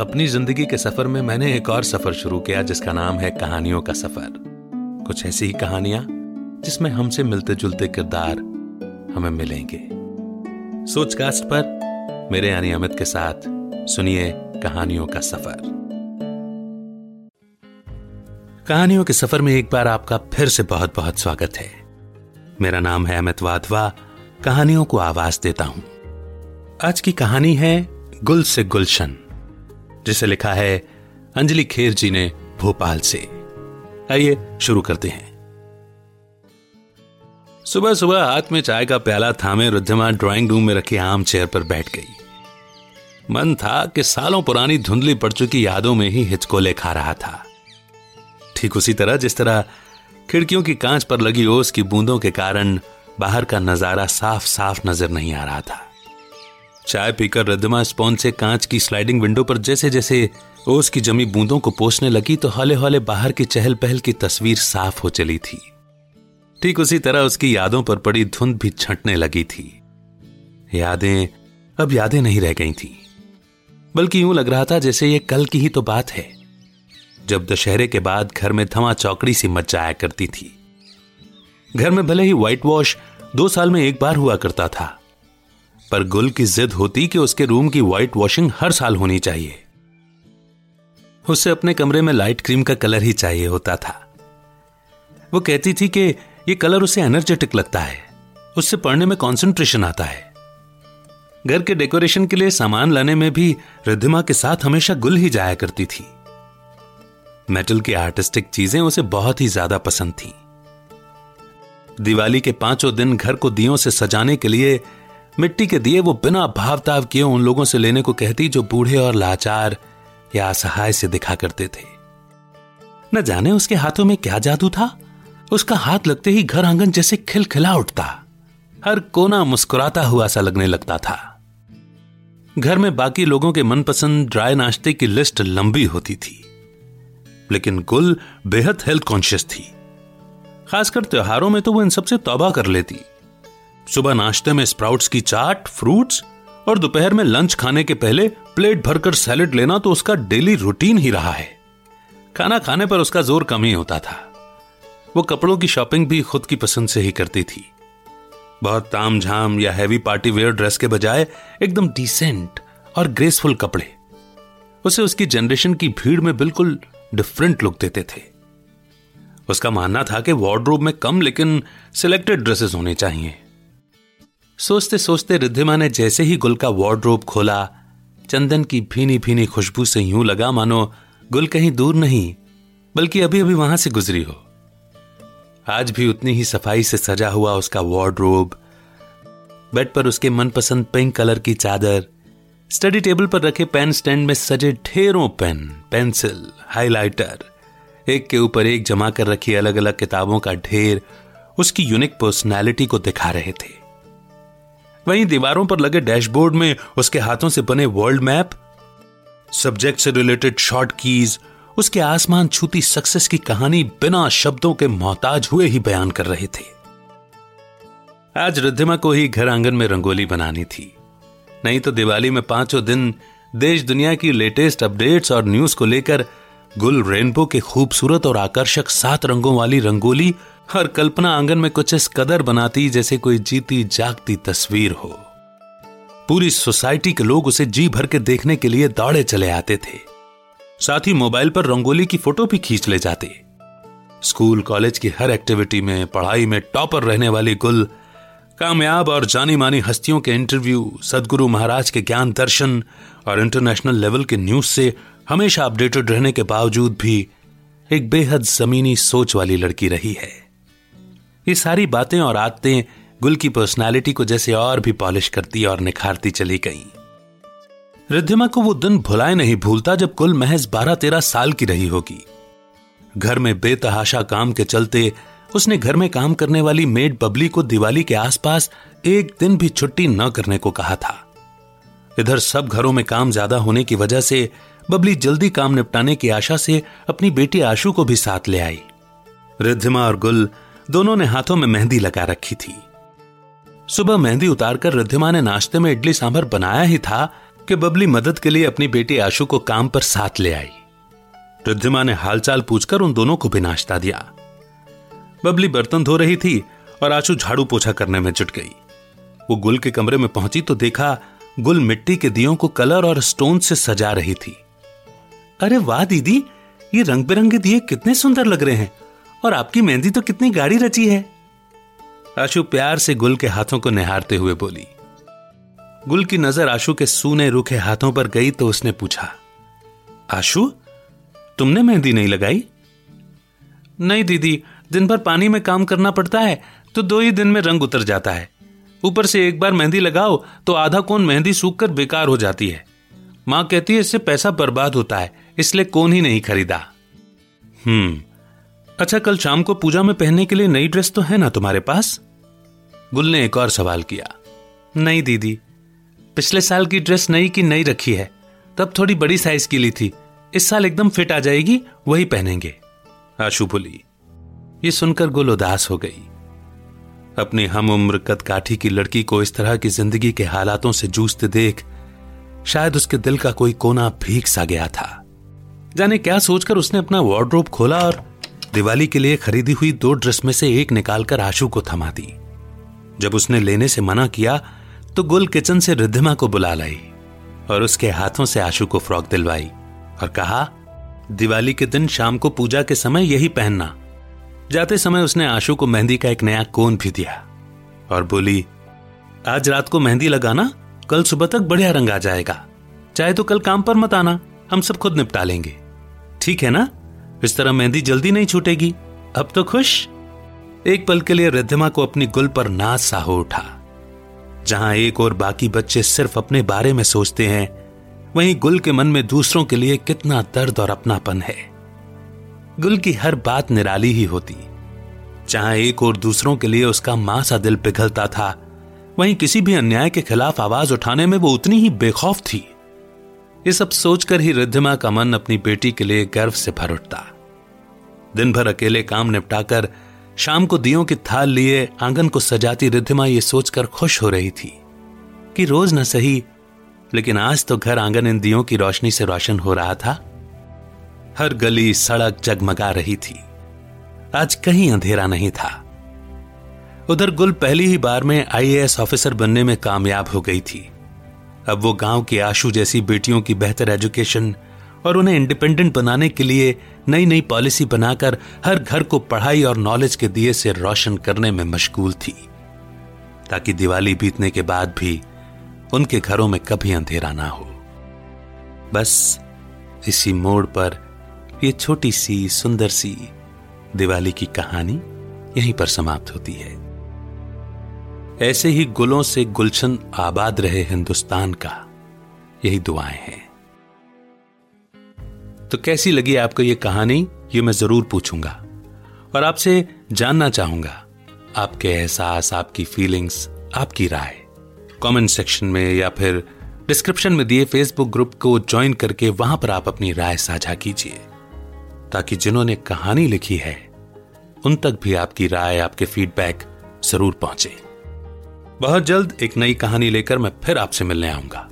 अपनी ज़िंदगी के सफ़र में मैंने एक और सफ़र शुरू किया, जिसका नाम है कहानियों का सफ़र। कुछ ऐसी ही कहानियाँ, जिसमें हमसे मिलते जुलते किरदार हमें मिलेंगे। सोचकास्ट पर मेरे यानी अमित के साथ सुनिए कहानियों का सफ़र। कहानियों के सफ़र में एक बार आपका फिर से बहुत बहुत स्वागत है। मेरा नाम है अमित वाधवा, कहानियों को आवाज़ देता हूँ। आज की कहानी है गुल से गुलशन। जिसे लिखा है अंजलि खेर जी ने भोपाल से। आइए, शुरू करते हैं। सुबह सुबह हाथ में चाय का प्याला थामे रुद्धिमा ड्राइंग रूम में रखे आम चेयर पर बैठ गई। मन था कि सालों पुरानी धुंधली पड़ चुकी यादों में ही हिचकोले खा रहा था। ठीक उसी तरह जिस तरह खिड़कियों की कांच पर लगी ओस की बूंदों के कारण बाहर का नज़ारा साफ़ साफ़ नज़र नहीं आ रहा था। चाय पीकर रद्दमा स्पॉन से कांच की स्लाइडिंग विंडो पर जैसे जैसे ओस की जमी बूंदों को पोसने लगी तो हौले हौले बाहर की चहल पहल की तस्वीर साफ़ हो चली थी। ठीक उसी तरह उसकी यादों पर पड़ी धुंध भी छंटने लगी थी। यादें अब यादें नहीं रह गई थी। बल्कि यूँ लग रहा था जैसे ये कल की ही तो बात है, जब दशहरे के बाद घर में थमा चौकड़ी सी मच जाया करती थी। घर में भले ही व्हाइट वॉश दो साल में एक बार हुआ करता था पर गुल की जिद होती कि उसके रूम की व्हाइट वॉशिंग हर साल होनी चाहिए। उसे अपने कमरे में लाइट क्रीम का कलर ही चाहिए होता था। वो कहती थी कि ये कलर उसे एनर्जेटिक लगता है। उससे पढ़ने में कंसंट्रेशन आता है। घर के डेकोरेशन के लिए सामान लाने में भी रिद्धिमा के साथ हमेशा गुल ही जाया करती थी। मेटल की आर्टिस्टिक चीज़ें उसे बहुत ही ज़्यादा पसंद थी। दिवाली के पाँचों दिन घर को दियों से सजाने के लिए मिट्टी के दिए वो बिना भावताव किए उन लोगों से लेने को कहती जो बूढ़े और लाचार या असहाय से दिखा करते थे। न जाने उसके हाथों में क्या जादू था? उसका हाथ लगते ही घर आँगन जैसे खिलखिला उठता। हर कोना मुस्कुराता हुआ सा लगने लगता था। घर में बाकी लोगों के मनपसंद ड्राई नाश्ते की लिस्ट लंबी होती थी। लेकिन गुल बेहद हेल्थ कॉन्शियस थी। खासकर त्योहारों में तो वो इन सबसे तौबा कर लेती। सुबह नाश्ते में स्प्राउट्स की चाट फ्रूट्स और दोपहर में लंच खाने के पहले प्लेट भरकर सैलेड लेना तो उसका डेली रूटीन ही रहा है। खाना खाने पर उसका ज़ोर कम ही होता था। वो कपड़ों की शॉपिंग भी खुद की पसंद से ही करती थी। बहुत ताम झाम या हैवी पार्टी वेयर ड्रेस के बजाय एकदम डिसेंट और ग्रेसफुल कपड़े। उसे उसकी जनरेशन की भीड़ में बिल्कुल डिफरेंट लुक देते थे। उसका मानना था कि वार्ड्रोब में कम लेकिन सिलेक्टेड ड्रेसेस होने चाहिए। सोचते सोचते रिद्धिमा ने जैसे ही गुल का वार्ड्रोब खोला, चंदन की भीनी भीनी खुशबू से यूँ लगा, मानो गुल कहीं दूर नहीं, बल्कि अभी अभी वहाँ से गुजरी हो। आज भी उतनी ही सफ़ाई से सजा हुआ उसका वार्ड्रोब बेड पर उसके मनपसंद पिंक कलर की चादर स्टडी टेबल पर रखे पेन स्टैंड में सजे ढेरों पेन पेंसिल हाइलाइटर एक के ऊपर एक जमा कर रखी अलग अलग किताबों का ढेर उसकी यूनिक पर्सनैलिटी को दिखा रहे थे। वहीं दीवारों पर लगे डैशबोर्ड में उसके हाथों से बने वर्ल्ड मैप सब्जेक्ट से रिलेटेड शॉर्ट कीज, उसके आसमान छूती सक्सेस की कहानी बिना शब्दों के मोहताज हुए ही बयान कर रहे थे। आज रिद्धिमा को ही घर आँगन में रंगोली बनानी थी। नहीं तो दिवाली में पाँचों दिन देश दुनिया की लेटेस्ट अपडेट्स और न्यूज़ को लेकर गुल रेनबो के खूबसूरत और आकर्षक सात रंगों वाली रंगोली हर कल्पना आँगन में कुछ इस कदर बनाती जैसे कोई जीती जागती तस्वीर हो। पूरी सोसाइटी के लोग उसे जी भर के देखने के लिए दौड़े चले आते थे। साथ ही मोबाइल पर रंगोली की फ़ोटो भी खींच ले जाते। स्कूल, कॉलेज की हर एक्टिविटी में, पढ़ाई में टॉपर रहने वाली गुल, कामयाब और जानी मानी हस्तियों के इंटरव्यू, सदगुरु महाराज के ज्ञान दर्शन और इंटरनेशनल लेवल के न्यूज़ से हमेशा अपडेटेड रहने के बावजूद भी एक बेहद जमीनी सोच वाली लड़की रही है। ये सारी बातें और आदतें गुल की पर्सनालिटी को जैसे और भी पॉलिश करती और निखारती चली गई। रिद्धिमा को वो दिन भुलाए नहीं भूलता जब गुल महज बारह तेरह साल की रही होगी। घर में बेतहाशा काम के चलते उसने घर में काम करने वाली मेड बबली को दिवाली के आसपास एक दिन भी छुट्टी न करने को कहा था। इधर सब घरों में काम ज़्यादा होने की वजह से बबली जल्दी काम निपटाने की आशा से अपनी बेटी आशु को भी साथ ले आई। रिद्धिमा और गुल दोनों ने हाथों में मेहंदी लगा रखी थी। सुबह मेहंदी उतारकर रिद्धिमा ने नाश्ते में इडली सांभर बनाया ही था कि बबली मदद के लिए अपनी बेटी आशु को काम पर साथ ले आई। रिद्धिमा ने हालचाल पूछकर उन दोनों को भी नाश्ता दिया। बबली बर्तन धो रही थी और आशु झाड़ू पोछा करने में जुट गई। वो गुल के कमरे में पहुँची तो देखा गुल मिट्टी के दियों को कलर और स्टोन से सजा रही थी। अरे वाह, दीदी, ये रंग बिरंगे दिए कितने सुंदर लग रहे हैं। और आपकी मेहंदी तो कितनी गाढ़ी रची है। आशु प्यार से गुल के हाथों को निहारते हुए बोली, गुल की नज़र आशु के सूने रूखे हाथों पर गई तो उसने पूछा, आशु, तुमने मेहंदी नहीं लगाई? नहीं दीदी, दिन भर पानी में काम करना पड़ता है तो दो ही दिन में रंग उतर जाता है। ऊपर से एक बार मेहंदी लगाओ तो आधा कोन मेहंदी सूख कर बेकार हो जाती है। माँ कहती है, इससे पैसा बर्बाद होता है, इसलिए कोन ही नहीं खरीदा। हम्म अच्छा कल शाम को पूजा में पहनने के लिए नई ड्रेस तो है ना तुम्हारे पास? गुल ने एक और सवाल किया। नहीं, दीदी। पिछले साल की ड्रेस नई की नई रखी है। तब थोड़ी बड़ी साइज़ की ली थी। इस साल एकदम फिट आ जाएगी, वही पहनेंगे। आशु बोली। ये सुनकर गुल उदास हो गई। अपनी हम उम्र कद काठी की लड़की को इस तरह की ज़िंदगी के हालातों से जूझते देख, शायद उसके दिल का कोई कोना भीग सा गया था। जाने क्या सोचकर उसने अपना वार्ड्रोब खोला और दिवाली के लिए खरीदी हुई दो ड्रेस में से एक निकालकर आशु को थमा दी। जब उसने लेने से मना किया तो गुल किचन से रिद्धिमा को बुला लाई और उसके हाथों से आशु को फ्रॉक दिलवाई और कहा, दिवाली के दिन शाम को पूजा के समय यही पहनना। जाते समय उसने आशु को मेहंदी का एक नया कोन भी दिया और बोली, आज रात को मेहंदी लगाना, कल सुबह तक बढ़िया रंग आ जाएगा। चाहे तो कल काम पर मत आना, हम सब खुद निपटा लेंगे। ठीक है ना? इस तरह मेहंदी जल्दी नहीं छूटेगी। अब तो खुश। एक पल के लिए रिद्धिमा को अपनी गुल पर नाज सा हो उठा। जहाँ एक और बाकी बच्चे सिर्फ़ अपने बारे में सोचते हैं, वहीं गुल के मन में दूसरों के लिए कितना दर्द और अपनापन है। गुल की हर बात निराली ही होती। जहाँ एक और दूसरों के लिए उसका माँ सा दिल पिघलता था, वहीं किसी भी अन्याय के खिलाफ आवाज़ उठाने में वो उतनी ही बेखौफ थी। ये सब सोचकर ही रिद्धिमा का मन अपनी बेटी के लिए गर्व से भर उठता। दिन भर अकेले काम निपटाकर शाम को दियों की थाल लिए, आँगन को सजाती रिद्धिमा ये सोचकर खुश हो रही थी कि रोज न सही, लेकिन आज तो घर आँगन इन दियों की रोशनी से रोशन हो रहा था। हर गली सड़क जगमगा रही थी। आज कहीं अंधेरा नहीं था। उधर गुल पहली ही बार में आईएएस ऑफिसर बनने में कामयाब हो गई थी। अब वो गाँव की आशु जैसी बेटियों की बेहतर एजुकेशन और उन्हें इंडिपेंडेंट बनाने के लिए नई नई पॉलिसी बनाकर हर घर को पढ़ाई और नॉलेज के दिए से रोशन करने में मशगूल थी, ताकि दिवाली बीतने के बाद भी उनके घरों में कभी अंधेरा ना हो। बस इसी मोड़ पर यह छोटी सी, सुंदर सी दिवाली की कहानी यहीं पर समाप्त होती है। ऐसे ही गुलों से गुलशन आबाद रहे हिंदुस्तान का यही दुआएँ हैं। तो कैसी लगी आपको यह कहानी, ये मैं ज़रूर पूछूँगा। और आपसे जानना चाहूँगा, आपके एहसास, आपकी फीलिंग्स आपकी राय। कमेंट सेक्शन में या फिर डिस्क्रिप्शन में दिए फेसबुक ग्रुप को ज्वाइन करके वहाँ पर आप अपनी राय साझा कीजिए। ताकि जिन्होंने कहानी लिखी है, उन तक भी आपकी राय, आपके फीडबैक ज़रूर पहुँचे। बहुत जल्द एक नई कहानी लेकर मैं फिर आपसे मिलने आऊँगा।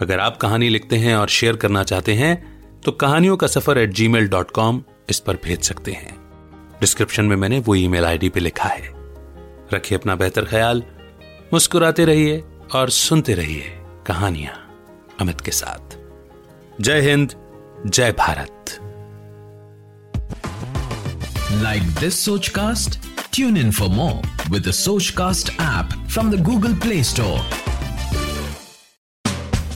अगर आप कहानी लिखते हैं और शेयर करना चाहते हैं तो कहानियों का सफ़र at Gmail dot com इस पर भेज सकते हैं डिस्क्रिप्शन में मैंने वो ईमेल आईडी पे लिखा है रखिए अपना बेहतर ख्याल, मुस्कुराते रहिए और सुनते रहिए कहानियाँ अमित के साथ जय हिंद, जय Bharat Like this Sochcast? Tune in for more with the Sochcast app from the Google Play Store.